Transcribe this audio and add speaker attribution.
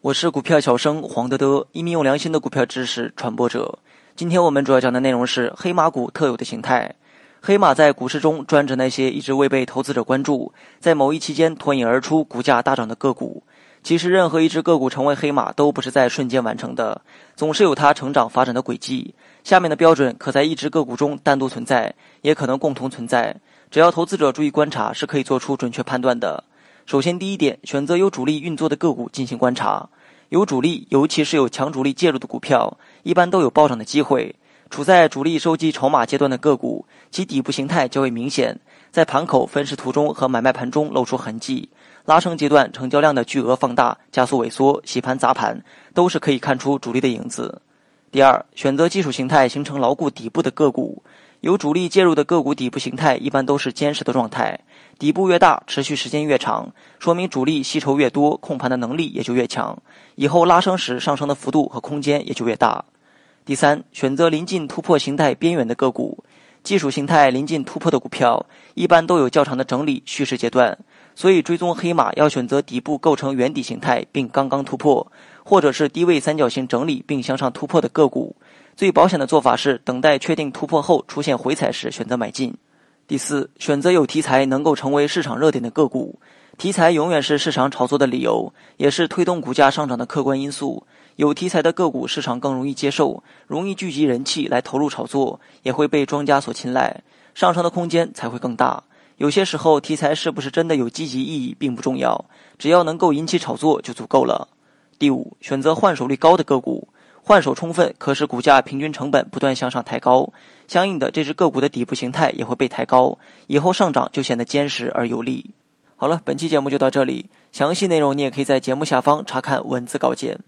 Speaker 1: 我是股票小生黄德德，一名用良心的股票知识传播者。今天我们主要讲的内容是黑马股特有的形态。黑马在股市中专指那些一直未被投资者关注，在某一期间脱颖而出、股价大涨的个股。其实，任何一只个股成为黑马都不是在瞬间完成的，总是有它成长发展的轨迹。下面的标准可在一只个股中单独存在，也可能共同存在。只要投资者注意观察，是可以做出准确判断的。首先，第一点，选择有主力运作的个股进行观察。有主力，尤其是有强主力介入的股票，一般都有暴涨的机会。处在主力收集筹码阶段的个股，其底部形态较为明显，在盘口分时图中和买卖盘中露出痕迹。拉升阶段成交量的巨额放大、加速萎缩、洗盘砸盘，都是可以看出主力的影子。第二，选择技术形态形成牢固底部的个股，有主力介入的个股底部形态一般都是坚实的状态，底部越大，持续时间越长，说明主力吸筹越多，控盘的能力也就越强，以后拉升时上升的幅度和空间也就越大。第三，选择临近突破形态边缘的个股，技术形态临近突破的股票，一般都有较长的整理蓄势阶段。所以，追踪黑马要选择底部构成圆底形态并刚刚突破，或者是低位三角形整理并向上突破的个股。最保险的做法是等待确定突破后出现回踩时选择买进。第四，选择有题材能够成为市场热点的个股。题材永远是市场炒作的理由，也是推动股价上涨的客观因素。有题材的个股，市场更容易接受，容易聚集人气来投入炒作，也会被庄家所青睐，上升的空间才会更大。有些时候，题材是不是真的有积极意义并不重要，只要能够引起炒作就足够了。第五，选择换手率高的个股，换手充分可使股价平均成本不断向上抬高，相应的这只个股的底部形态也会被抬高，以后上涨就显得坚实而有力。好了，本期节目就到这里，详细内容你也可以在节目下方查看文字稿件。